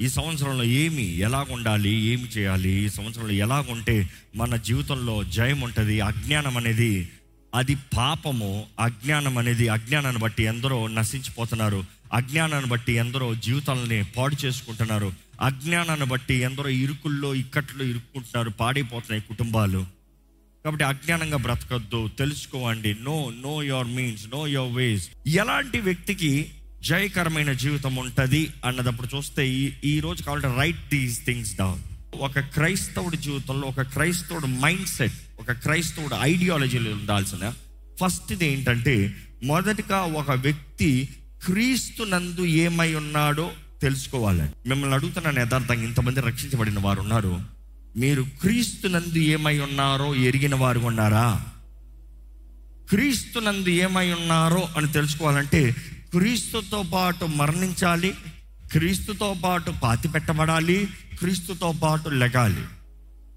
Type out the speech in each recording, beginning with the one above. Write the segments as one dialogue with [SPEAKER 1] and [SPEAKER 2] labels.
[SPEAKER 1] ఈ సంవత్సరంలో ఏమి ఎలా ఉండాలి ఏమి చేయాలి ఈ సంవత్సరంలో ఎలా ఉంటే మన జీవితంలో జయం ఉంటుంది అజ్ఞానం అనేది అది పాపము అజ్ఞానం అనేది అజ్ఞానాన్ని బట్టి ఎందరో నశించిపోతున్నారు అజ్ఞానాన్ని బట్టి ఎందరో జీవితాలని పాడు చేసుకుంటున్నారు అజ్ఞానాన్ని బట్టి ఎందరో ఇరుకుల్లో ఇక్కట్లో ఇరుక్కుంటున్నారు పాడైపోతున్నాయి కుటుంబాలు. కాబట్టి అజ్ఞానంగా బ్రతకద్దు తెలుసుకోవండి know know your means know your ways. ఎలాంటి వ్యక్తికి జయకరమైన జీవితం ఉంటుంది అన్నదప్పుడు చూస్తే ఈ ఈ రోజు కావాలంటే రైట్ దీస్ థింగ్స్ డౌన్ ఒక క్రైస్తవుడి జీవితంలో ఒక క్రైస్తవుడు మైండ్ సెట్ ఒక క్రైస్తవుడు ఐడియాలజీలో ఉండాల్సిన ఫస్ట్ది ఏంటంటే మొదటిగా ఒక వ్యక్తి క్రీస్తు నందు ఏమై ఉన్నాడో తెలుసుకోవాలండి మిమ్మల్ని అడుగుతున్నాను యథార్థంగా ఇంతమంది రక్షించబడిన వారు ఉన్నారు. మీరు క్రీస్తు నందు ఏమై ఉన్నారో ఎరిగిన వారు ఉన్నారా? క్రీస్తు నందు ఏమై ఉన్నారో అని తెలుసుకోవాలంటే క్రీస్తుతో పాటు మరణించాలి క్రీస్తుతో పాటు పాతి పెట్టబడాలి క్రీస్తుతో పాటు లెగాలి.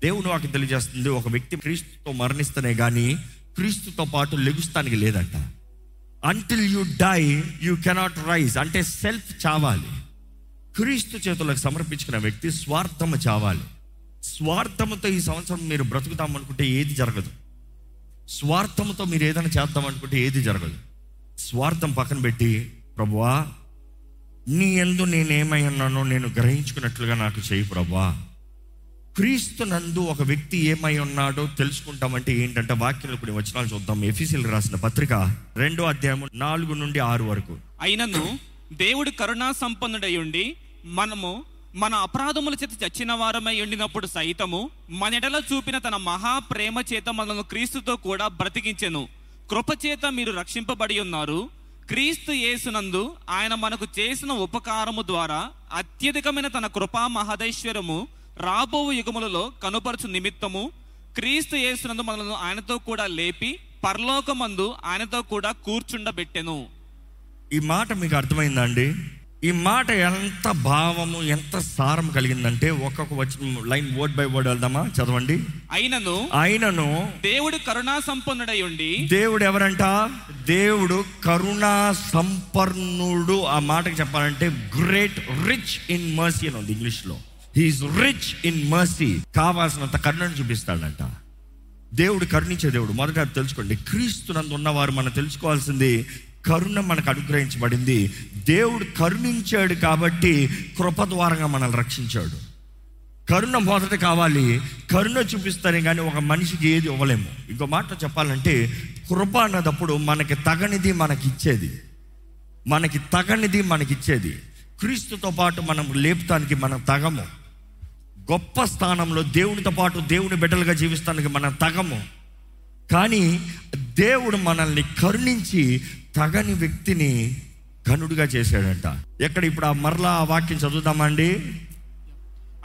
[SPEAKER 1] దేవుడు నాకు తెలియజేస్తుంది ఒక వ్యక్తి క్రీస్తుతో మరణిస్తేనే కానీ క్రీస్తుతో పాటు లెగుస్తానికి లేదంట. Until you die you cannot rise అంటే సెల్ఫ్ చావాలి. క్రీస్తు చేతులకు సమర్పించుకున్న వ్యక్తి స్వార్థము చావాలి. స్వార్థముతో ఈ సంవత్సరం మీరు బ్రతుకుతామనుకుంటే ఏది జరగదు. స్వార్థముతో మీరు ఏదైనా చేద్దామనుకుంటే ఏది జరగదు. స్వార్థం పక్కన పెట్టి ప్రభువా నీ ఎందు నేనేమై ఉన్నానో నేను గ్రహించుకున్నట్లుగా నాకు చేయి ప్రభువా. క్రీస్తు నందు ఒక వ్యక్తి ఏమై ఉన్నాడో తెలుసుకుంటామంటే ఏంటంటే వాక్యంలో కొన్ని వచనాలు చూద్దాం. ఎఫీసీలు రాసిన పత్రిక రెండో అధ్యాయం నాలుగు నుండి ఆరు వరకు.
[SPEAKER 2] అయినను దేవుడు కరుణా సంపన్నుడై ఉండి మనము మన అపరాధముల చేత చచ్చిన వారమై ఉండినప్పుడు సైతము మన ఎడల చూపిన తన మహా ప్రేమ చేత మనను క్రీస్తుతో కూడా బ్రతికించెను. కృపచేత మీరు రక్షింపబడి ఉన్నారు. క్రీస్తు యేసునందు ఆయన మనకు చేసిన ఉపకారము ద్వారా అత్యధికమైన తన కృపా మహదైశ్వరము రాబో యుగములలో కనుపరచు నిమిత్తము క్రీస్తు యేసునందు మనలను ఆయనతో కూడా లేపి పరలోకమందు ఆయనతో కూడా కూర్చుండబెట్టెను.
[SPEAKER 1] ఈ మాట మీకు అర్థమైందండి ఈ మాట ఎంత భావము ఎంత సారం కలిగిందంటే ఒక్కొక్క వచ్చిన లైన్ వర్డ్ బై వర్డ్ వెళ్దామా? చదవండి.
[SPEAKER 2] అయినను
[SPEAKER 1] ఆయనను
[SPEAKER 2] దేవుడు కరుణా సంపన్నుడై ఉండి
[SPEAKER 1] దేవుడు ఎవరంట? దేవుడు కరుణా సంపన్నుడు. ఆ మాటకి చెప్పాలంటే గ్రేట్ రిచ్ ఇన్ మర్సీ అని ఉంది ఇంగ్లీష్లో. హీఈస్ రిచ్ ఇన్ మర్సీ కావాల్సినంత కరుణను చూపిస్తాడంట. దేవుడు కరుణించే దేవుడు. మొదట అది తెలుసుకోండి. క్రీస్తునందు ఉన్నవారు మనం తెలుసుకోవాల్సింది కరుణ మనకు అనుగ్రహించబడింది. దేవుడు కరుణించాడు కాబట్టి కృప ద్వారంగా మనల్ని రక్షించాడు. కరుణ మొదట కావాలి. కరుణ చూపిస్తారే కానీ ఒక మనిషికి ఏది ఇవ్వలేము. ఇంకో మాట చెప్పాలంటే కృప అన్నదప్పుడు మనకి తగనిది మనకి ఇచ్చేది. మనకి తగనిది మనకి ఇచ్చేది. క్రీస్తుతో పాటు మనం లేపుతానికి మనం తగము. గొప్ప స్థానంలో దేవునితో పాటు దేవుని బిడ్డలుగా జీవిస్తానికి మనం తగము. కానీ దేవుడు మనల్ని కరుణించి తగని వ్యక్తిని ఘనుడిగా చేశాడంట. ఎక్కడ ఇప్పుడు ఆ మరలా ఆ వాక్యం చదువుతామండి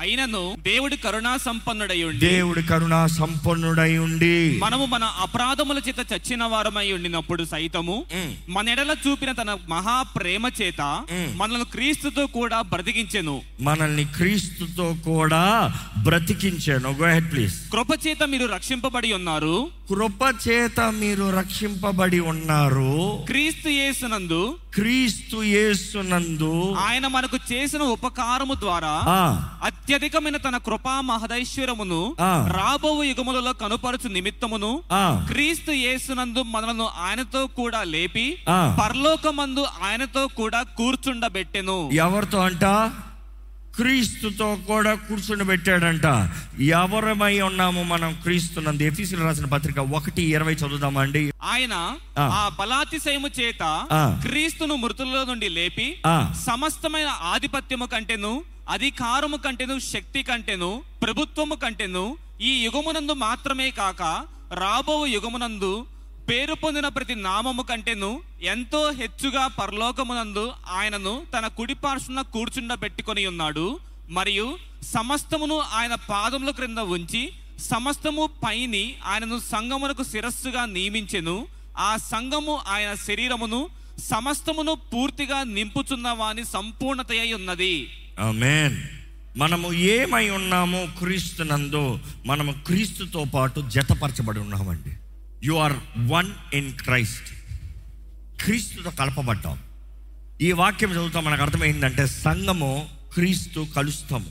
[SPEAKER 2] అయినను దేవుడు కరుణా సంపన్నుడై ఉండి
[SPEAKER 1] దేవుడు కరుణ సంపన్నుడై ఉండి
[SPEAKER 2] మనము మన అపరాధముల చేత చచ్చిన వారమై ఉండినప్పుడు సైతము. మన ఎడల చూపిన తన మహా ప్రేమ చేత. మనల్ని క్రీస్తుతో కూడా బ్రతికించెను.
[SPEAKER 1] మనల్ని క్రీస్తుతో కూడా బ్రతికించాను. గో హెడ్ ప్లీజ్
[SPEAKER 2] కృప చేత మీరు రక్షింపబడి ఉన్నారు.
[SPEAKER 1] కృప చేత మీరు రక్షింపబడి ఉన్నారు.
[SPEAKER 2] క్రీస్తు యేసునందు
[SPEAKER 1] క్రీస్తు యేసునందు
[SPEAKER 2] ఆయన మనకు చేసిన ఉపకారము ద్వారా
[SPEAKER 1] ఆ.
[SPEAKER 2] అత్యధికమైన తన కృపా మహదైశ్వరమును. రాబో యుగములలో కనుపరచు నిమిత్తమును క్రీస్తు యేసునందు మనలను ఆయనతో కూడా లేపి. పరలోకమందు ఆయనతో కూడా కూర్చుండబెట్టెను
[SPEAKER 1] ఎవరితో అంట క్రీస్తుతో కూడా కూర్చుని పెట్టాడంట ఎవరమై ఉన్నాము మనం క్రీస్తునందు ఎఫీసీలు రాసిన పత్రిక ఒకటి ఇరవై చదువుదామండి
[SPEAKER 2] ఆయన
[SPEAKER 1] ఆ.
[SPEAKER 2] బలాతిశయము చేత. క్రీస్తును మృతుల్లో నుండి లేపి. సమస్తమైన ఆధిపత్యము కంటేను అధికారము కంటేను శక్తి కంటేను ప్రభుత్వము కంటేను ఈ యుగమునందు మాత్రమే కాక రాబో యుగమునందు పేరు పొందిన ప్రతి నామము కంటేను ఎంతో హెచ్చుగా పరలోకమునందు ఆయనను తన కుడి పార్శ్వన కూర్చుండబెట్టుకొని ఉన్నాడు. మరియు సమస్తమును ఆయన పాదముల క్రింద ఉంచి సమస్తము పైని ఆయనను సంగమునకు శిరస్సుగా నియమించెను. ఆ సంఘము ఆయన శరీరమును సమస్తమును పూర్తిగా నింపుచున్న వాని సంపూర్ణత అయి ఉన్నది
[SPEAKER 1] మనము ఏమై ఉన్నామో క్రీస్తునందు మనము క్రీస్తుతో పాటు జతపరచబడి ఉన్నామండి. You are one in Christ క్రీస్తుతో కలపబడ్డాం. ఈ వాక్యం చదువుతాం మనకు అర్థమైందంటే సంఘము క్రీస్తు కలుస్తాము.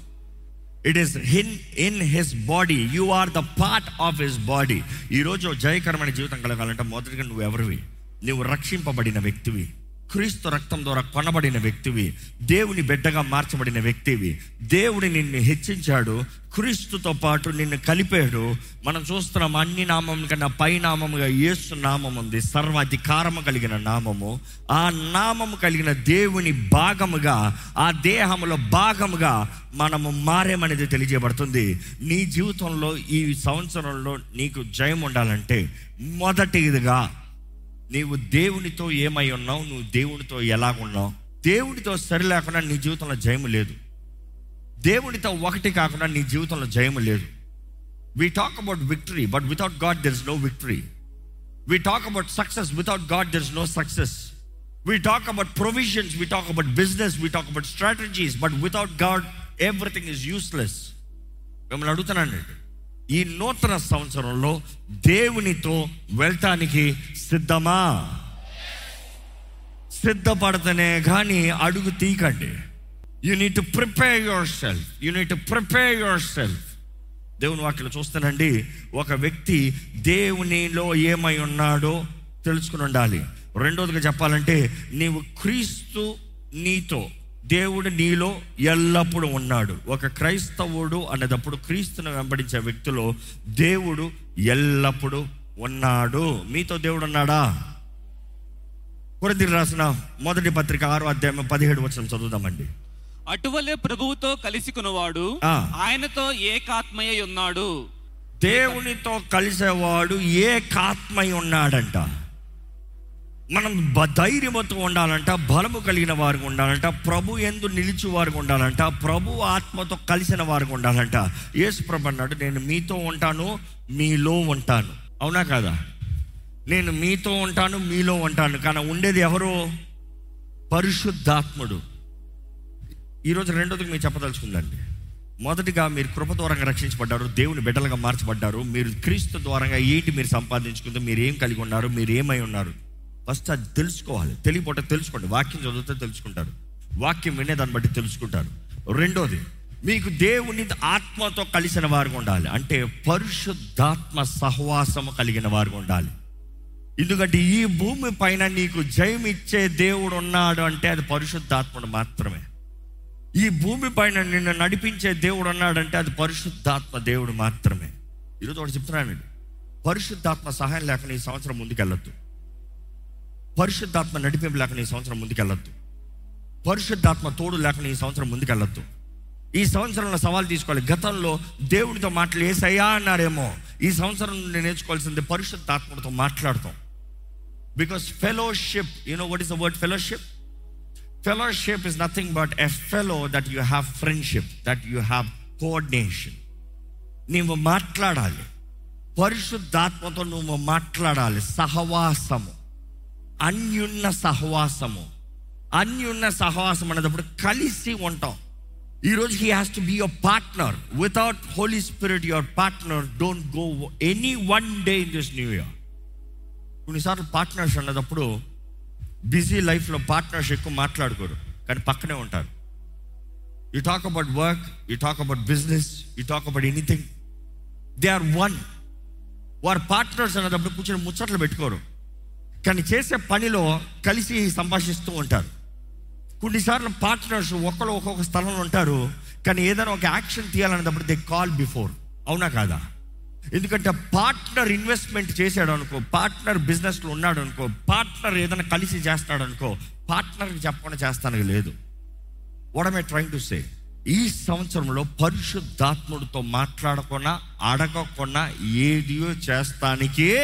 [SPEAKER 1] It is him in his body you are the part of his body ఈరోజు జయకరమైన జీవితం కలగాలంటే మొదటిగా నువ్వు ఎవరివి? నువ్వు రక్షింపబడిన వ్యక్తివి. క్రీస్తు రక్తం ద్వారా కొనబడిన వ్యక్తివి దేవుని బిడ్డగా మార్చబడిన వ్యక్తివి. దేవుడి నిన్ను హెచ్చించాడు క్రీస్తుతో పాటు నిన్ను కలిపాడు. మనం చూస్తున్నాం అన్ని నామం కన్నా పై నామముగా యేసు నామం ఉంది. సర్వాధికారము కలిగిన నామము. ఆ నామము కలిగిన దేవుని భాగముగా ఆ దేహములో భాగముగా మనము మారేమనేది తెలియజేయబడుతుంది. నీ జీవితంలో ఈ సంవత్సరంలో నీకు జయం ఉండాలంటే మొదటిదిగా నీవు దేవునితో ఏమై ఉన్నావు? నువ్వు దేవునితో ఎలాగున్నావు దేవునితో సరి లేకుండా నీ జీవితంలో జయము లేదు. దేవునితో ఒకటి కాకుండా నీ జీవితంలో జయము లేదు. We talk about victory but without God there is no victory we talk about success without God there is no success we talk about provisions we talk about business we talk about strategies but without God everything is useless మిమ్మల్ని అడుగుతున్నానండి ఈ నూతన సంవత్సరంలో దేవునితో వెళ్ళటానికి సిద్ధమా? సిద్ధపడితేనే కానీ అడుగు తీకండి you need to prepare yourself you need to prepare yourself దేవుని వాక్యలో చూస్తానండి. ఒక వ్యక్తి దేవునిలో ఏమై ఉన్నాడో తెలుసుకుని ఉండాలి. రెండోదిగా చెప్పాలంటే నీవు క్రీస్తు నీతో దేవుడు నీలో ఎల్లప్పుడూ ఉన్నాడు. ఒక క్రైస్తవుడు అనేటప్పుడు క్రీస్తును వెంబడించే వ్యక్తిలో దేవుడు ఎల్లప్పుడూ ఉన్నాడు. మీతో దేవుడు ఉన్నాడా? కొరదిరి రాసిన మొదటి పత్రిక ఆరో అధ్యాయం పదిహేడు వచ్చిన చదువుదామండి.
[SPEAKER 2] అటువలే ప్రభువుతో కలిసి కొనువాడు
[SPEAKER 1] ఆ.
[SPEAKER 2] ఆయనతో ఏకాత్మయ్య ఉన్నాడు
[SPEAKER 1] దేవునితో కలిసేవాడు ఏకాత్మై ఉన్నాడంట మనం బ- ఉండాలంట బలము కలిగిన వారికి ఉండాలంట ప్రభు ఎందు నిలిచి వారికి ఉండాలంట ప్రభు ఆత్మతో కలిసిన వారికి ఉండాలంట. యేసు ప్రభు అన్నాడు నేను మీతో ఉంటాను మీలో ఉంటాను. అవునా కదా? నేను మీతో ఉంటాను మీలో ఉంటాను. కానీ ఉండేది ఎవరు? పరిశుద్ధాత్ముడు. ఈరోజు రెండోది మీరు చెప్పదలుచుకుందండి. మొదటిగా మీరు కృప ద్వారంగా రక్షించబడ్డారు దేవుని బిడ్డలుగా మార్చబడ్డారు. మీరు క్రీస్తు ద్వారంగా ఏంటి మీరు సంపాదించుకుంటే మీరు ఏం కలిగి ఉన్నారు? మీరు ఏమై ఉన్నారు? ఫస్ట్ అది తెలుసుకోవాలి. తెలియపోతే తెలుసుకోండి. వాక్యం చదివితే తెలుసుకుంటారు. వాక్యం వినే దాన్ని బట్టి తెలుసుకుంటారు. రెండోది మీకు దేవుని ఆత్మతో కలిసిన వారు ఉండాలి. అంటే పరిశుద్ధాత్మ సహవాసము కలిగిన వారు ఉండాలి. ఎందుకంటే ఈ భూమి పైన నీకు జయం ఇచ్చే దేవుడు ఉన్నాడు అంటే అది పరిశుద్ధాత్ముడు మాత్రమే. ఈ భూమి పైన నిన్ను నడిపించే దేవుడు ఉన్నాడంటే అది పరిశుద్ధాత్మ దేవుడు మాత్రమే. ఈరోజు ఒకటి చెప్తున్నానండి పరిశుద్ధాత్మ సహాయం లేకుండా ఈ సంవత్సరం ముందుకెళ్ళొద్దు. పరిశుద్ధాత్మ నడిపింపు లేకుండా ఈ సంవత్సరం ముందుకెళ్ళొద్దు. పరిశుద్ధాత్మ తోడు లేకుండా ఈ సంవత్సరం ముందుకెళ్ళొద్దు. ఈ సంవత్సరంలో సవాల్ తీసుకోవాలి. గతంలో దేవుడితో మాటలు ఏసయ్యా అన్నారేమో. ఈ సంవత్సరం నుండి నేర్చుకోవాల్సింది పరిశుద్ధాత్మతో మాట్లాడతాం. Because fellowship you know what is the word fellowship fellowship is nothing but a fellow that you have friendship that you have coordination నీవు మాట్లాడాలి. పరిశుద్ధాత్మతో నువ్వు మాట్లాడాలి. సహవాసము. అన్యున్న సహవాసము. అన్యున్న సహవాసం అనేటప్పుడు కలిసి ఉంటాం. ఈరోజు he has to be your partner without holy spirit your partner don't go any one day in this new year కొన్నిసార్లు పార్ట్నర్స్ అన్నదప్పుడు బిజీ లైఫ్లో పార్ట్నర్స్ ఎక్కువ మాట్లాడుకోరు. కానీ పక్కనే ఉంటారు. You talk about work you talk about business you talk about anything they are one వారు partners అన్నదప్పుడు కూర్చొని ముచ్చట్లు పెట్టుకోరు. కానీ చేసే పనిలో కలిసి సంభాషిస్తూ ఉంటారు. కొన్నిసార్లు పార్ట్నర్స్ ఒకరు ఒక్కొక్క స్థలంలో ఉంటారు కానీ ఏదైనా ఒక యాక్షన్ తీయాలన్నప్పుడు దే కాల్ బిఫోర్ అవునా కాదా? ఎందుకంటే పార్ట్నర్ ఇన్వెస్ట్మెంట్ చేశాడు అనుకో పార్ట్నర్ బిజినెస్లో ఉన్నాడు అనుకో పార్ట్నర్ ఏదైనా కలిసి చేస్తాడు అనుకో పార్ట్నర్కి చెప్పకుండా చేస్తానికి లేదు. వడమే ట్రైంగ్ టు సే ఈ సంవత్సరంలో పరిశుద్ధాత్ముడితో మాట్లాడకుండా అడగకుండా ఏదియో చేస్తానికే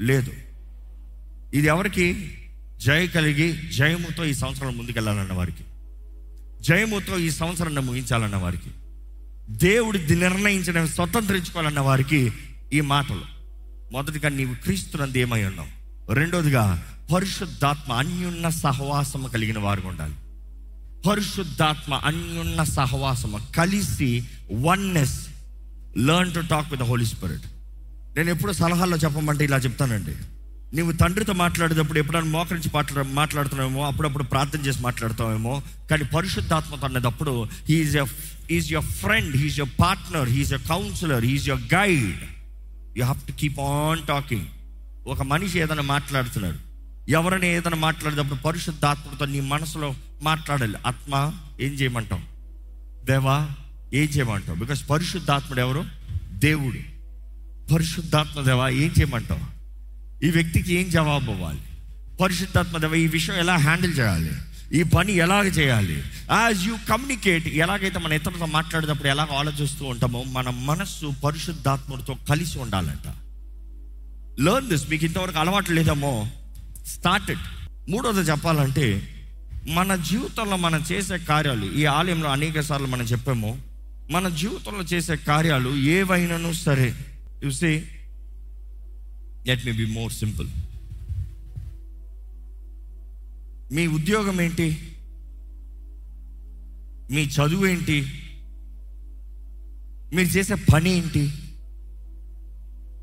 [SPEAKER 1] లేదు. ఇది ఎవరికి? జయ కలిగి జయముతో ఈ సంవత్సరం ముందుకెళ్ళాలన్న వారికి. జయముతో ఈ సంవత్సరాన్ని ముగించాలన్న వారికి. దేవుడి నిర్ణయించడం స్వతంత్రించుకోవాలన్న వారికి ఈ మాటలు. మొదటిగా నీవు క్రీస్తునందు ఏమై ఉన్నావు? రెండోదిగా పరిశుద్ధాత్మ అన్యున్న సహవాసము కలిగిన వారు ఉండాలి. పరిశుద్ధాత్మ అన్యున్న సహవాసము కలిసి oneness learn to talk with holy spirit నేను ఎప్పుడు సలహాల్లో చెప్పమంటే ఇలా చెప్తానండి. నువ్వు తండ్రితో మాట్లాడేటప్పుడు ఎప్పుడైనా మోకరించి మాట్లా మాట్లాడుతున్నామేమో అప్పుడప్పుడు ప్రార్థన చేసి మాట్లాడుతావేమో కానీ పరిశుద్ధాత్మతో అనేటప్పుడు he's a is your friend he's your partner he's your counsellor he's your guide you have to keep on talking ఒక మనిషి ఏదైనా మాట్లాడుతున్నాడు ఎవరైనా ఏదైనా మాట్లాడేటప్పుడు పరిశుద్ధాత్మతో నీ మనసులో మాట్లాడాలి. ఆత్మ ఏం చేయమంటాం దేవా ఏం చేయమంటావు? బికాస్ పరిశుద్ధాత్ముడు ఎవరు? దేవుడు. పరిశుద్ధాత్మ దేవా ఏం చేయమంటావు? ఈ వ్యక్తికి ఏం జవాబు ఇవ్వాలి? పరిశుద్ధాత్మ దేవ ఈ విషయం ఎలా హ్యాండిల్ చేయాలి? ఈ పని ఎలాగ చేయాలి? యాజ్ యూ కమ్యూనికేట్ ఎలాగైతే మన ఇతరులతో మాట్లాడేటప్పుడు ఎలాగ ఆలోచిస్తూ ఉంటామో మన మనస్సు పరిశుద్ధాత్మతో కలిసి ఉండాలంట. లర్న్ దిస్ మీకు ఇంతవరకు అలవాటు లేదేమో? స్టార్టెడ్ మూడోది చెప్పాలంటే మన జీవితంలో మనం చేసే కార్యాలు ఈ ఆలయంలో అనేక సార్లు మనం చెప్పాము మన జీవితంలో చేసే కార్యాలు ఏవైనాను సరే. చూసి let me be more simple మీ ఉద్యోగం ఏంటి? మీ చదువు ఏంటి? మీరు చేసే పని ఏంటి?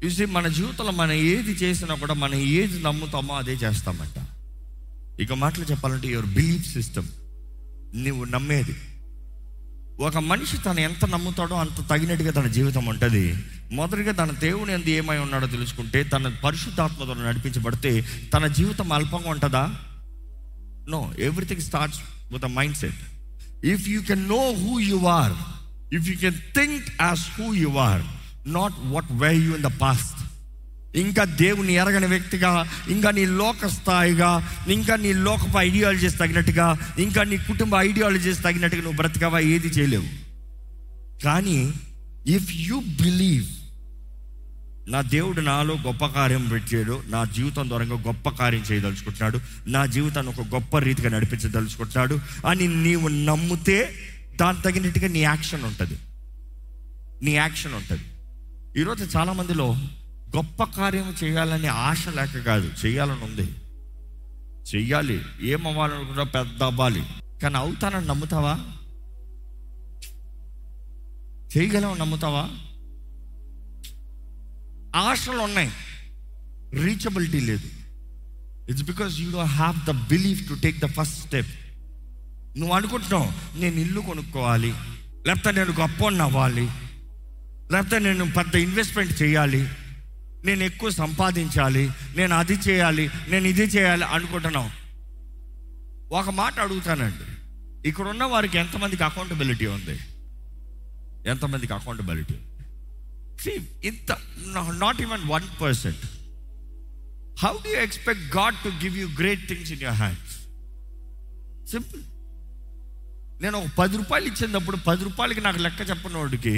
[SPEAKER 1] చూసి మన జీవితంలో మనం ఏది చేసినా కూడా మనం ఏది నమ్ముతామో అదే చేస్తామంట. ఇక మాటలు చెప్పాలంటే యువర్ బిలీఫ్ సిస్టమ్ నువ్వు నమ్మేది. ఒక మనిషి తను ఎంత నమ్ముతాడో అంత తగినట్టుగా తన జీవితం ఉంటుంది. మొదటిగా తన దేవుని ఎందు ఏమై ఉన్నాడో తెలుసుకుంటే తన పరిశుద్ధాత్మతో నడిపించబడితే తన జీవితం అల్పంగా ఉంటుందా? No everything starts with a mindset if you can know who you are if you can think as who you are not what way you in the past ఇంకా దేవుని ఎరగని వ్యక్తిగా ఇంకా నీ లోక స్థాయిగా ఇంకా నీ లోకపు ఐడియాలజీస్ తగినట్టుగా ఇంకా నీ కుటుంబ ఐడియాలజీస్ తగినట్టుగా నువ్వు బ్రతకవా ఏది చేయలేవు. కానీ ఇఫ్ యు బిలీవ్ నా దేవుడు నాలో గొప్ప కార్యం పెట్టాడు నా జీవితం ద్వారా గొప్ప కార్యం చేయదలుచుకుంటున్నాడు నా జీవితాన్ని ఒక గొప్ప రీతిగా నడిపించదలుచుకుంటున్నాడు అని నీవు నమ్మితే దాని తగినట్టుగా నీ యాక్షన్ ఉంటుంది. నీ యాక్షన్ ఉంటుంది. ఈరోజు చాలామందిలో గొప్ప కార్యం చేయాలని ఆశ లేక కాదు చేయాలని ఉంది. చెయ్యాలి ఏమవ్వాలనుకుంటా పెద్ద అవ్వాలి. కానీ అవుతానని నమ్ముతావా? చేయగలవు నమ్ముతావా? ఆశలు ఉన్నాయి. రీచబిలిటీ లేదు. It's because you do have the belief to take the first step నువ్వు అనుకుంటున్నావు నేను ఇల్లు కొనుక్కోవాలి లేకపోతే నేను గొప్ప అవ్వాలి లేకపోతే నేను పెద్ద ఇన్వెస్ట్మెంట్ చేయాలి నేను ఎక్కువ సంపాదించాలి నేను అది చేయాలి నేను ఇది చేయాలి అనుకుంటున్నాం ఒక మాట అడుగుతానండి. ఇక్కడ ఉన్న వారికి ఎంతమందికి అకౌంటబిలిటీ ఉంది? ఎంతమందికి అకౌంటబిలిటీ See, ఇంత not even one percent how do you expect God to give you great things in your hands simple నేను ఒక పది రూపాయలు ఇచ్చినప్పుడు పది రూపాయలకి నాకు లెక్క చెప్పనోడికి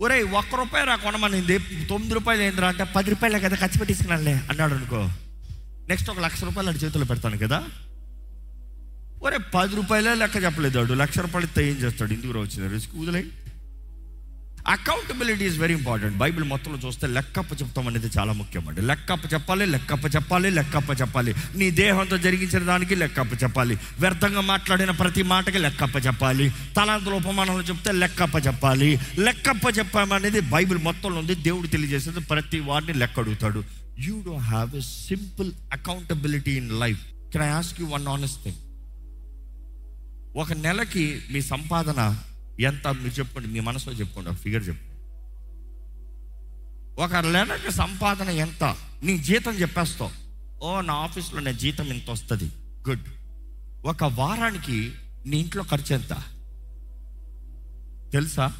[SPEAKER 1] ఒరే ఒక్క రూపాయి రా కొనమనింది తొమ్మిది రూపాయలు ఏందిరా అంటే పది రూపాయలే కదా ఖర్చు పెట్టిస్తున్నానులే అన్నాడు అనుకో. నెక్స్ట్ ఒక లక్ష రూపాయలు అటు చేతిలో పెడతాను కదా. ఒరే పది రూపాయలే లెక్క చెప్పలేదు వాడు. లక్ష రూపాయలు ఇస్తే ఏం చేస్తాడు? ఇందుకు వచ్చింది రిస్క్ వదిలే accountability is very important Bible మొత్తంలో చూస్తే లెక్కప్ప చెప్తాం అనేది చాలా ముఖ్యం అండి. లెక్కప్ప చెప్పాలి లెక్కప్ప చెప్పాలి లెక్కప్ప చెప్పాలి. నీ దేహంతో జరిగించిన దానికి లెక్కప్ప చెప్పాలి. వ్యర్థంగా మాట్లాడిన ప్రతి మాటకి లెక్కప్ప చెప్పాలి. తలాంతుల ఉపమానంలో చెప్తే లెక్కప్ప చెప్పాలి. లెక్కప్ప చెప్పామనేది బైబిల్ మొత్తంలో ఉంది. దేవుడు తెలియజేసేది ప్రతి వాడిని లెక్క అడుగుతాడు. You do have a simple accountability in life can I ask you one honest thing ఒక నెలకి మీ సంపాదన ఎంత మీరు చెప్పుకోండి మీ మనసులో చెప్పుకోండి ఒక ఫిగర్ చెప్పు. ఒక నెలకి సంపాదన ఎంత? నీ జీతం చెప్పేస్తావు. ఓ నా ఆఫీస్లో నా జీతం ఇంత వస్తుంది. గుడ్ ఒక వారానికి నీ ఇంట్లో ఖర్చు ఎంత? తెలుసా?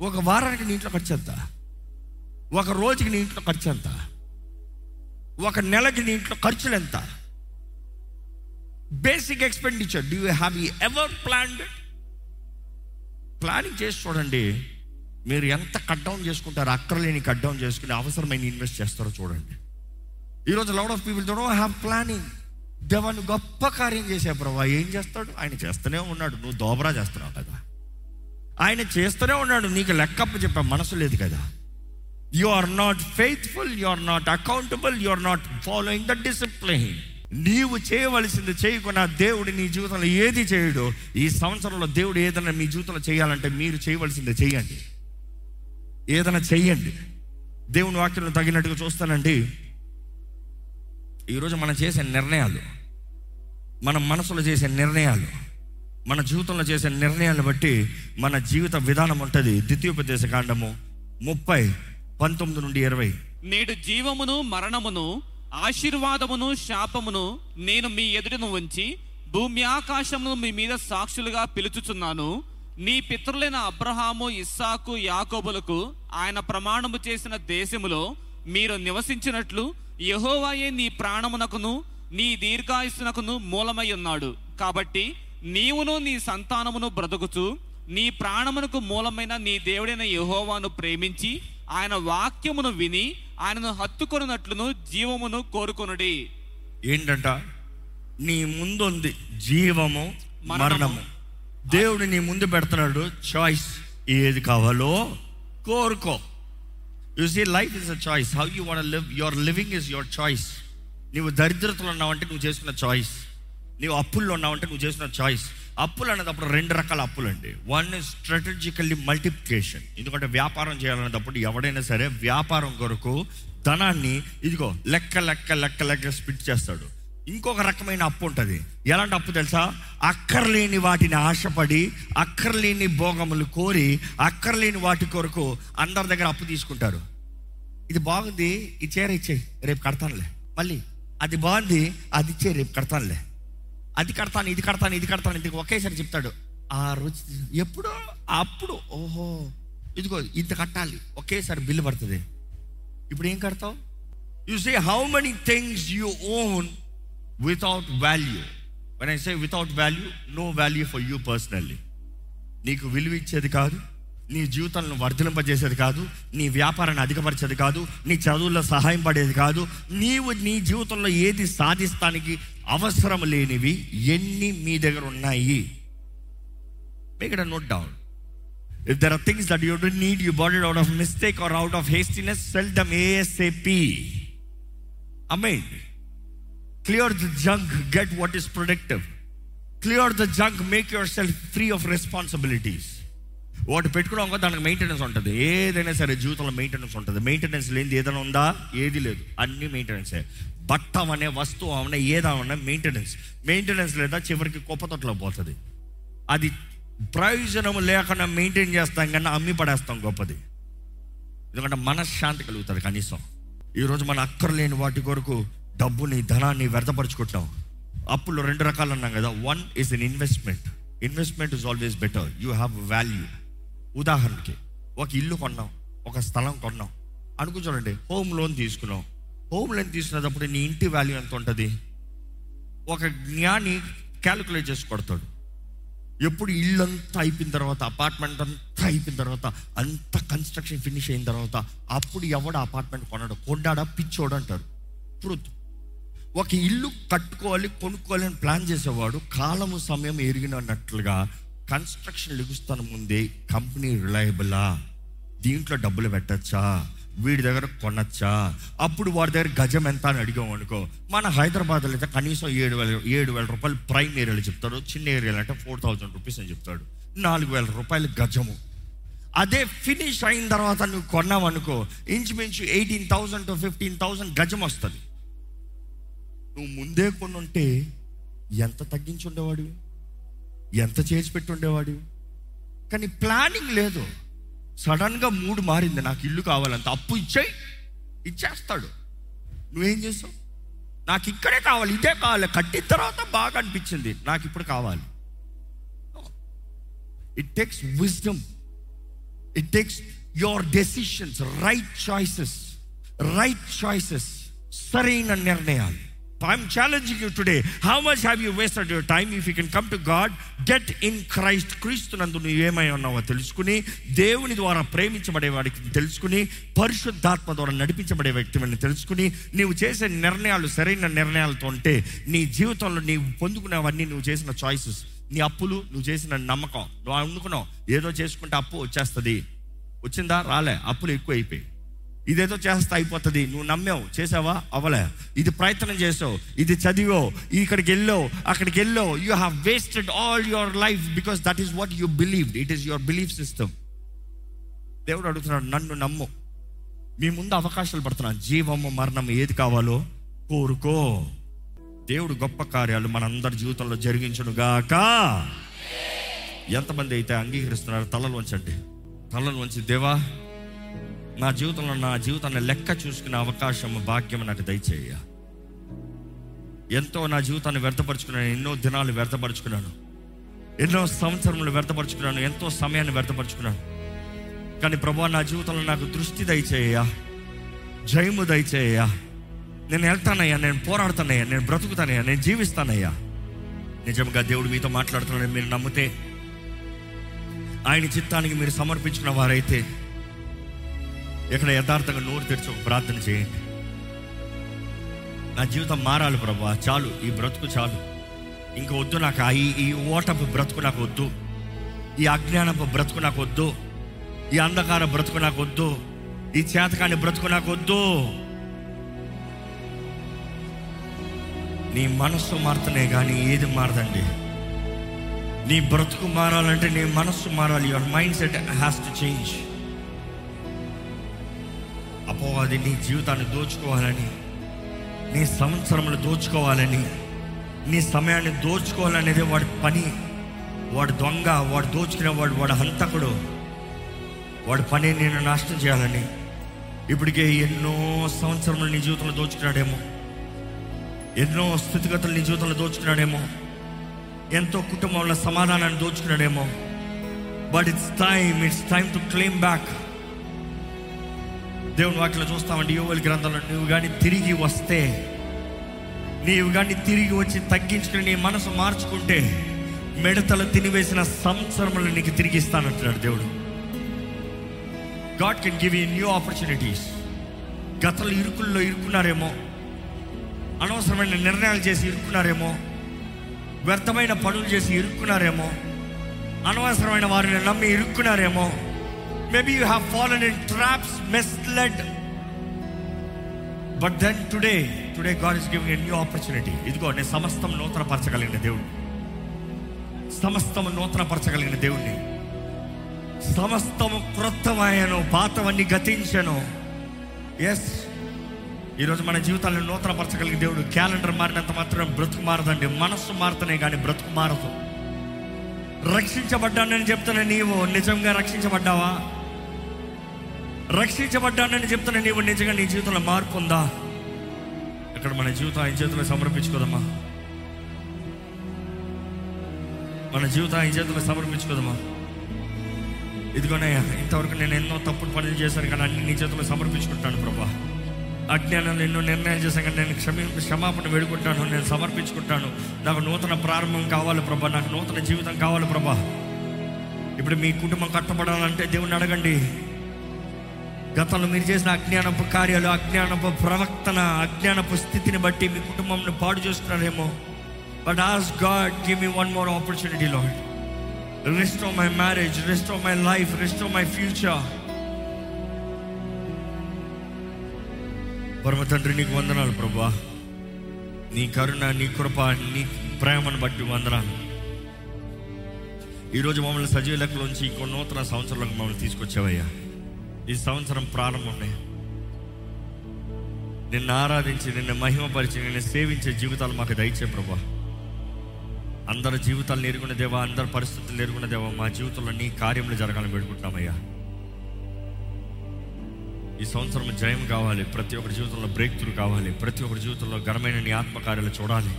[SPEAKER 1] ఒక వారానికి నీ ఇంట్లో ఖర్చు ఎంత? ఒక రోజుకి నీ ఇంట్లో ఖర్చు ఎంత? ఒక నెలకి నీ ఇంట్లో ఖర్చులు ఎంత? Basic expenditure do you have you ever planned planning చేసి చూడండి మీరు ఎంత కట్ డౌన్ చేసుకుంటారో అక్కర్లేని కట్ డౌన్ చేసుకుని అవసరమైన ఇన్వెస్ట్ చేస్తారో చూడండి. ఈరోజు లౌడ్ ఆఫ్ పీపుల్తో హ్యావ్ ప్లానింగ్ దేవాన్ని గొప్ప కార్యం చేసే ప్రభా ఏం చేస్తాడు? ఆయన చేస్తూనే ఉన్నాడు. నువ్వు దోబరా చేస్తున్నావు కదా. ఆయన చేస్తూనే ఉన్నాడు. నీకు లెక్కప్ప చెప్పే మనసు లేదు కదా. You are not faithful you are not accountable you are not following the discipline నీవు చేయవలసింది చేయకుండా దేవుడు నీ జీవితంలో ఏది చేయడు ఈ సంవత్సరంలో దేవుడు ఏదైనా మీ జీవితంలో చేయాలంటే మీరు చేయవలసింది చేయండి. ఏదైనా చెయ్యండి దేవుని వాక్యం తగినట్టుగా చూస్తానండి. ఈరోజు మనం చేసే నిర్ణయాలు మన మనసులో చేసే నిర్ణయాలు మన జీవితంలో చేసే నిర్ణయాలను బట్టి మన జీవిత విధానం ఉంటుంది. ద్వితీయోపదేశ కాండము ముప్పై పంతొమ్మిది నుండి ఇరవై.
[SPEAKER 2] నేడు జీవమును మరణమును ఆశీర్వాదమును శాపమును నేను మీ ఎదుటను ఉంచి భూమి ఆకాశమును మీ మీద సాక్షులుగా పిలుచుచున్నాను. నీ పితరులైన అబ్రహాము ఇస్సాకు యాకోబులకు ఆయన ప్రమాణము చేసిన దేశములో మీరు నివసించినట్లు యహోవాయే నీ ప్రాణమునకును నీ దీర్ఘాయుస్సునకును మూలమై ఉన్నాడు. కాబట్టి నీవును నీ సంతానమును బ్రతుకుచు నీ ప్రాణమునకు మూలమైన నీ దేవుడైన యహోవాను ప్రేమించి ఆయన వాక్యమును విని ఆయనను హత్తుకొనున్నట్లును జీవమును కోరుకొనుడి.
[SPEAKER 1] ఏంటంట? నీ ముందుంది జీవము
[SPEAKER 2] మరణము.
[SPEAKER 1] దేవుడు నీ ముందు పెడుతున్నాడు చాయిస్ ఏది కావాలో కోరుకో. You see life is a choice how you want live your living is your choice నువ్వు దరిద్రతలో ఉన్నావంటే నువ్వు చేసుకున్న చాయిస్ నీవు అప్పుల్లో ఉన్నావంటే నువ్వు చేసిన చాయిస్ అప్పులు అనేటప్పుడు రెండు రకాల అప్పులు అండి వన్ ఇస్ స్ట్రాటజికల్లీ మల్టిప్లికేషన్ ఎందుకంటే వ్యాపారం చేయాలనేటప్పుడు ఎవడైనా సరే వ్యాపారం కొరకు ధనాన్ని ఇదిగో లెక్క లెక్క లెక్క లెక్క స్పిట్ చేస్తాడు. ఇంకొక రకమైన అప్పు ఉంటుంది. ఎలాంటి అప్పు తెలుసా? అక్కర్లేని వాటిని ఆశపడి అక్కర్లేని భోగములు కోరి అక్కర్లేని వాటి కొరకు అందరి దగ్గర అప్పు తీసుకుంటారు. ఇది బాగుంది ఈ చీర ఇచ్చే రేపు కడతానులే. మళ్ళీ. అది బాగుంది అది ఇచ్చే రేపు కడతానులే. అది కడతాను ఇది కడతాను ఇది కడతాను ఇది ఒకేసారి చెప్తాడు. ఆ రుచి ఎప్పుడో అప్పుడు ఓహో ఇదిగో ఇంత కట్టాలి ఒకేసారి బిల్లు పడుతుంది. ఇప్పుడు ఏం కడతావు? You say how many things you own without value when I say without value no value for you personally నీకు విలువ ఇచ్చేది కాదు నీ జీవితాలను వర్ధలింపజేసేది కాదు నీ వ్యాపారాన్ని అధికపరిచేది కాదు నీ చదువుల్లో సహాయం పడేది కాదు. నీవు నీ జీవితంలో ఏది సాధిస్తానికి అవసరం లేనివి ఎన్ని మీ దగ్గర ఉన్నాయి. Make it note down if there are things that you don't need you body out of mistake or out of hastiness sell them ASAP amen clear the junk get what is productive clear the junk make yourself free of responsibilities వాటి పెట్టుకోవడం దానికి maintenance ఉంటుంది. ఏదైనా సరే జీవితంలో maintenance ఉంటుంది. Maintenance లేనిది ఏదైనా ఉందా? ఏది లేదు. అన్ని మెయింటెనెన్సే బట్ట అనే వస్తువు అవనే ఏదవన్నా మెయింటెనెన్స్ మెయింటెనెన్స్ లేదా చివరికి కుప్పతొట్లో పోతుంది. అది ప్రయోజనం లేకుండా మెయింటైన్ చేస్తాం కన్నా అమ్మి పడేస్తాం గొప్పది. ఎందుకంటే మనశ్శాంతి కలుగుతుంది కనీసం. ఈరోజు మన అక్కర్లేని వాటి కొరకు డబ్బుని ధనాన్ని వ్యర్థపరచుకుంటాం అప్పులు రెండు రకాలు అన్నాం కదా. One is an investment investment is always better you have value ఉదాహరణకి ఒక ఇల్లు కొన్నాం ఒక స్థలం కొన్నాం. అనుకు చూడండి హోమ్ లోన్ తీసుకున్నాం. హోమ్ లోన్ తీసుకునేటప్పుడు నీ ఇంటి వాల్యూ ఎంత ఉంటుంది? ఒక జ్ఞాని క్యాలిక్యులేట్ చేసి కొడతాడు. ఎప్పుడు ఇల్లు అంతా అయిపోయిన తర్వాత అపార్ట్మెంట్ అంతా అయిపోయిన తర్వాత అంత కన్స్ట్రక్షన్ ఫినిష్ అయిన తర్వాత అప్పుడు ఎవడు అపార్ట్మెంట్ కొనడు? కొన్నాడా? పిచ్చోడు అంటారు. ట్రూత్. ఒక ఇల్లు కట్టుకోవాలి కొనుక్కోవాలి అని ప్లాన్ చేసేవాడు కాలము సమయం ఎరిగినట్లుగా కన్స్ట్రక్షన్ లెగుస్తాను ముందే కంపెనీ రిలయబులా? దీంట్లో డబ్బులు పెట్టచ్చా? వీడి దగ్గర కొనచ్చా? అప్పుడు వాడి దగ్గర గజం ఎంత అని అడిగాం అనుకో మన హైదరాబాద్లో అయితే కనీసం ఏడు వేల ఏడు వేల రూపాయలు ప్రైమ్ ఏరియాలో చెప్తాడు. చిన్న ఏరియాలో అంటే ఫోర్ థౌజండ్ రూపీస్ అని చెప్తాడు. నాలుగు వేల రూపాయలు గజము. అదే ఫినిష్ అయిన తర్వాత నువ్వు కొన్నావనుకో ఇంచుమించు eighteen thousand to fifteen thousand గజం వస్తుంది. నువ్వు ముందే కొనుంటే ఎంత తగ్గించి ఉండేవాడు ఎంత చేసి పెట్టుండేవాడు? కానీ ప్లానింగ్ లేదు. సడన్గా మూడు మారింది. నాకు ఇల్లు కావాలంత. అప్పు ఇచ్చేయి. ఇచ్చేస్తాడు. నువ్వేం చేస్తావు నాకు ఇక్కడే కావాలి. ఇదే కావాలి. కట్టిన తర్వాత బాగా అనిపించింది. నాకు ఇప్పుడు కావాలి. It takes wisdom it takes your decisions right choices right choices సరైన నిర్ణయాలు. I'm challenging you today how much have you wasted your time if you can come to God get in Christ క్రీస్తునందు నువ్వు ఏమై ఉన్నావో తెలుసుకుని దేవుని ద్వారా ప్రేమించబడే వాడికి తెలుసుకుని పరిశుద్ధాత్మ ద్వారా నడిపించబడే వ్యక్తిని తెలుసుకుని నీవు చేసే నిర్ణయాలు సరైన నిర్ణయాలతో ఉంటే నీ జీవితంలో నీవు పొందుకునేవన్నీ నువ్వు చేసిన చాయిసెస్ నీ అప్పులు నువ్వు చేసిన నమ్మకం. నువ్వు అనుకున్నావు ఏదో చేసుకుంటే అప్పు వచ్చేస్తుంది. వచ్చిందా? రాలే. అప్పులు ఎక్కువ అయిపోయి ఇదేదో చేస్తే అయిపోతుంది. నువ్వు నమ్మావు. చేసావా? అవలే ఇది ప్రయత్నం చేసావు. ఇది చదివో ఇక్కడికి వెళ్ళావు. అక్కడికి వెళ్ళావు. You have wasted all your life because that is what you believe it is your belief system దేవుడు అడుగుతున్నాడు నన్ను నమ్ము. మీ ముందు అవకాశాలు పడుతున్నాను. జీవము మరణం ఏది కావాలో కోరుకో. దేవుడు గొప్ప కార్యాలు మనందరి జీవితంలో జరిగించును గాక. ఎంతమంది అయితే అంగీకరిస్తున్నారు తలలు వంచండి తలలు వంచి దేవా నా జీవితంలో నా జీవితాన్ని లెక్క చూసుకునే అవకాశం భాగ్యం నాకు దయచేయ. ఎంతో నా జీవితాన్ని వ్యర్థపరుచుకున్నాను ఎన్నో దినాలు వ్యర్థపరుచుకున్నాను. ఎన్నో సంవత్సరములు వ్యర్థపరుచుకున్నాను ఎంతో సమయాన్ని వ్యర్థపరుచుకున్నాను. కానీ ప్రభా నా జీవితంలో నాకు దృష్టి దయచేయ జయము దయచేయ. నేను వెళ్తానయ్యా నేను పోరాడుతానయ్యా నేను బ్రతుకుతానయ్యా నేను జీవిస్తానయ్యా. నిజంగా దేవుడు మీతో మాట్లాడుతున్నాడని మీరు నమ్మితే ఆయన చిత్తానికి మీరు సమర్పించిన వారైతే ఇక్కడ యథార్థంగా నోరు తెరిచి ఒక ప్రార్థన చేయండి నా జీవితం మారాలి ప్రభా. చాలు ఈ బ్రతుకు చాలు. ఇంక వద్దు నాకు. ఈ ఈ ఓటపు బ్రతుకు నాకు వద్దు. ఈ అజ్ఞానపు బ్రతుకు నాకు వద్దు. ఈ అంధకార బ్రతుకు నాకు వద్దు. ఈ చేతకాని బ్రతుకు నాకు వద్దు. నీ మనస్సు మారుతనే కానీ ఏది మారదండి. నీ బ్రతుకు మారాలంటే నీ మనస్సు మారాలి. Your mindset has to change అపోవాది నీ జీవితాన్ని దోచుకోవాలని నీ సంవత్సరములు దోచుకోవాలని నీ సమయాన్ని దోచుకోవాలనేది వాడి పని. వాడు దొంగ వాడు దోచుకునేవాడు వాడు హంతకుడు. వాడి పని నేను నాశనం చేయాలని. ఇప్పటికే ఎన్నో సంవత్సరములు నీ జీవితంలో దోచుకున్నాడేమో. ఎన్నో స్థితిగతులు నీ జీవితంలో దోచుకున్నాడేమో. ఎంతో కుటుంబంలో సమాధానాన్ని దోచుకున్నాడేమో. But it's time it's time to claim back దేవుని వాటిలో చూస్తామండి యువల గ్రంథంలో నువ్వు కానీ తిరిగి వస్తే నీవు కానీ తిరిగి వచ్చి తగ్గించుకుని నీ మనసు మార్చుకుంటే మిడతలు తినివేసిన సంవత్సరములు నీకు తిరిగి ఇస్తానంటున్నాడు దేవుడు. God can give you new opportunities గతలు ఇరుకుల్లో ఇరుక్కున్నారేమో అనవసరమైన నిర్ణయాలు చేసి ఇరుక్కున్నారేమో వ్యర్థమైన పనులు చేసి ఇరుక్కున్నారేమో అనవసరమైన వారిని నమ్మి ఇరుక్కున్నారేమో maybe you have fallen in traps misled but then today today God is giving a new opportunity ఇదిగో నేను సమస్తం నూతనపరచగలిగిన దేవుడు సమస్తము నూతనపరచగలిగిన దేవుణ్ణి. సమస్తము క్రొత్తమయ్యను పాతవన్నీ గతించను. ఎస్ ఈరోజు మన జీవితాలను నూతనపరచగలిగిన దేవుడు క్యాలెండర్ మారినంత మాత్రం బ్రతుకు మారదండి. మనస్సు మారుతనే కానీ బ్రతుకు మారదు. రక్షించబడ్డానని చెప్తున్న నీవు నిజంగా రక్షించబడ్డావా? రక్షించబడ్డానని చెప్తున్న నీవు నిజంగా నీ జీవితంలో మార్పు ఉందా? ఇక్కడ మన జీవితం ఆయన చేతిలో సమర్పించుకోదమ్మా. మన జీవితం ఆయన చేతిలో సమర్పించుకోదమ్మా. ఇదిగోనయ్యా ఇంతవరకు నేను ఎన్నో తప్పుడు పనులు చేశాను కానీ అన్ని నీ చేతిలో సమర్పించుకుంటాను ప్రభా. అజ్ఞానంలో ఎన్నో నిర్ణయాలు చేశాను కానీ నేను క్షమి క్షమాపణ వేడుకుంటాను నేను సమర్పించుకుంటాను. నాకు నూతన ప్రారంభం కావాలి ప్రభా నాకు నూతన జీవితం కావాలి ప్రభా. ఇప్పుడు మీ కుటుంబం కట్టబడాలంటే దేవుణ్ణి అడగండి. గతంలో మీరు చేసిన అజ్ఞానపు కార్యాలు అజ్ఞానపు ప్రవక్తన అజ్ఞానపు స్థితిని బట్టి మీ కుటుంబంను పాడు చేస్తున్నారేమో. But as God give me one more opportunity lord of my marriage rest of my life rest of my future పరమ తండ్రి నీకు వందనాలు ప్రభా నీ కరుణ నీ కృప నీ ప్రేమను బట్టి వందనాలు. ఈరోజు మమ్మల్ని సజీవ లెక్కలోంచి ఇంకో నూతన సంవత్సరంలోకి మమ్మల్ని తీసుకొచ్చావయ్యా. ఈ సంవత్సరం ప్రారంభమే. నిన్ను ఆరాధించి నిన్ను మహిమపరిచి నిన్ను సేవించే జీవితాలు మాకు దయచే ప్రభా. అందరి జీవితాలు ఎరుగున్న దేవా అందరి పరిస్థితులు ఎరుగున్న దేవా మా జీవితంలో నీ కార్యములు జరగాలని పెట్టుకుంటున్నామయ్యా ఈ సంవత్సరం జయం కావాలి ప్రతి ఒక్కరి జీవితంలో బ్రేక్ త్రూ కావాలి ప్రతి ఒక్కరి జీవితంలో ఘనమైన నీ ఆత్మకార్యాలు చూడాలి.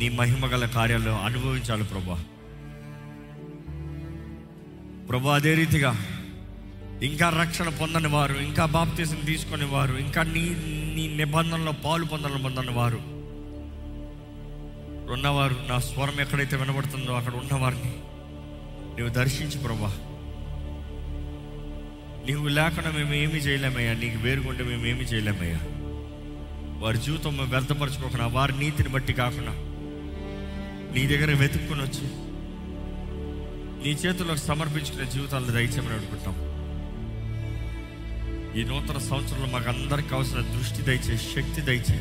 [SPEAKER 1] నీ మహిమ గల కార్యాలు అనుభవించాలి ప్రభా. ప్రభా అదే రీతిగా ఇంకా రక్షణ పొందని వారు ఇంకా బాప్తీసం తీసుకునే వారు ఇంకా నీ నీ నిబంధనలో పాలు పొందని పొందని వారు ఉన్నవారు నా స్వరం ఎక్కడైతే వినబడుతుందో అక్కడ ఉన్నవారిని నువ్వు దర్శించు ప్రభా. నీవు లేకుండా మేము ఏమీ చేయలేమయ్యా నీకు వేరుకుంటే మేము ఏమీ చేయలేమయ్యా. వారి జీవితం మేము వ్యర్థపరచుకోకుండా వారి నీతిని బట్టి కాకుండా నీ దగ్గర వెతుక్కుని వచ్చి నీ చేతులకు సమర్పించుకునే జీవితాలను దయచేయమని అనుకుంటాం ఈ నూతన సంవత్సరంలో మాకందరికి అవసరం దృష్టి దయచే శక్తి దయచే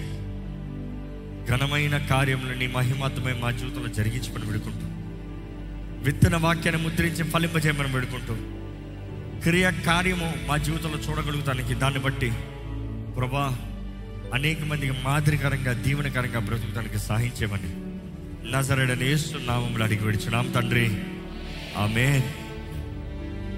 [SPEAKER 1] ఘనమైన కార్యములు నీ మహిమార్థమై మా జీవితంలో జరిగించమని పెడుకుంటూ విత్తన వాక్యాన్ని ముద్రించి ఫలింపజేయమని పెడుకుంటూ క్రియ కార్యము మా జీవితంలో చూడగలుగుతానికి దాన్ని బట్టి ప్రభా అనేక మందికి మాదిరికరంగా దీవెనకరంగా బ్రతుకుతానికి సహాయం చేయమని అడిగి విడిచున్నాం తండ్రి. ఆమె